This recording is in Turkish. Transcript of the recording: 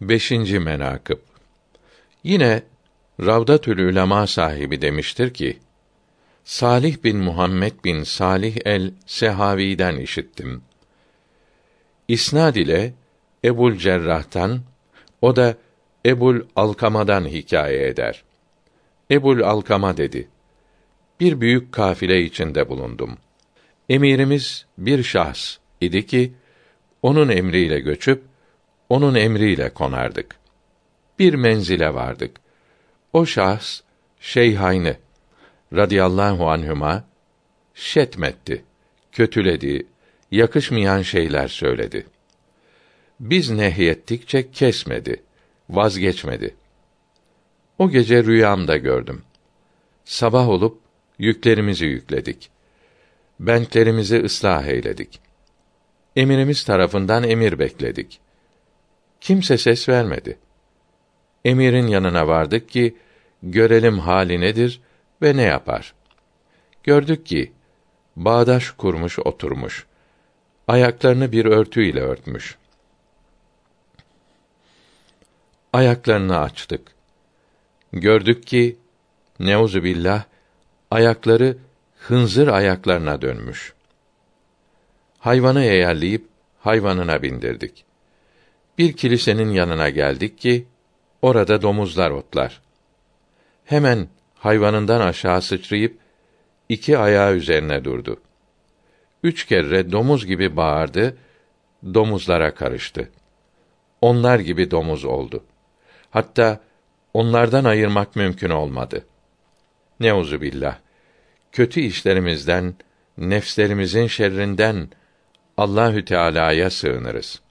5. menakıb Yine Ravdatül Ulema sahibi demiştir ki: Salih bin Muhammed bin Salih el Sehavi'den işittim. İsnad ile Ebul Cerrah'tan, o da Ebul Alkama'dan hikaye eder. Ebul Alkama dedi: Bir büyük kafile içinde bulundum. Emirimiz bir şahs idi ki onun emriyle göçüp onun emriyle konardık. Bir menzile vardık. O şahs Şeyhaynı radıyallahu anhuma şetmetti, kötüledi, yakışmayan şeyler söyledi. Biz nehyettikçe kesmedi, vazgeçmedi. O gece rüyamda gördüm. Sabah olup yüklerimizi yükledik. Bentlerimizi ıslah eyledik. Emirimiz tarafından emir bekledik. Kimse ses vermedi. Emirin yanına vardık ki görelim hali nedir ve ne yapar. Gördük ki bağdaş kurmuş oturmuş. Ayaklarını bir örtüyle örtmüş. Ayaklarını açtık. Gördük ki neuzu billah ayakları hınzır ayaklarına dönmüş. Hayvanı eğerleyip hayvanına bindirdik. Bir kilisenin yanına geldik ki orada domuzlar otlar. Hemen hayvanından aşağı sıçrayıp iki ayağı üzerine durdu. Üç kere domuz gibi bağırdı, domuzlara karıştı. Onlar gibi domuz oldu. Hatta onlardan ayırmak mümkün olmadı. Neuzu billah. Kötü işlerimizden, nefslerimizin şerrinden Allahü Teala'ya sığınırız.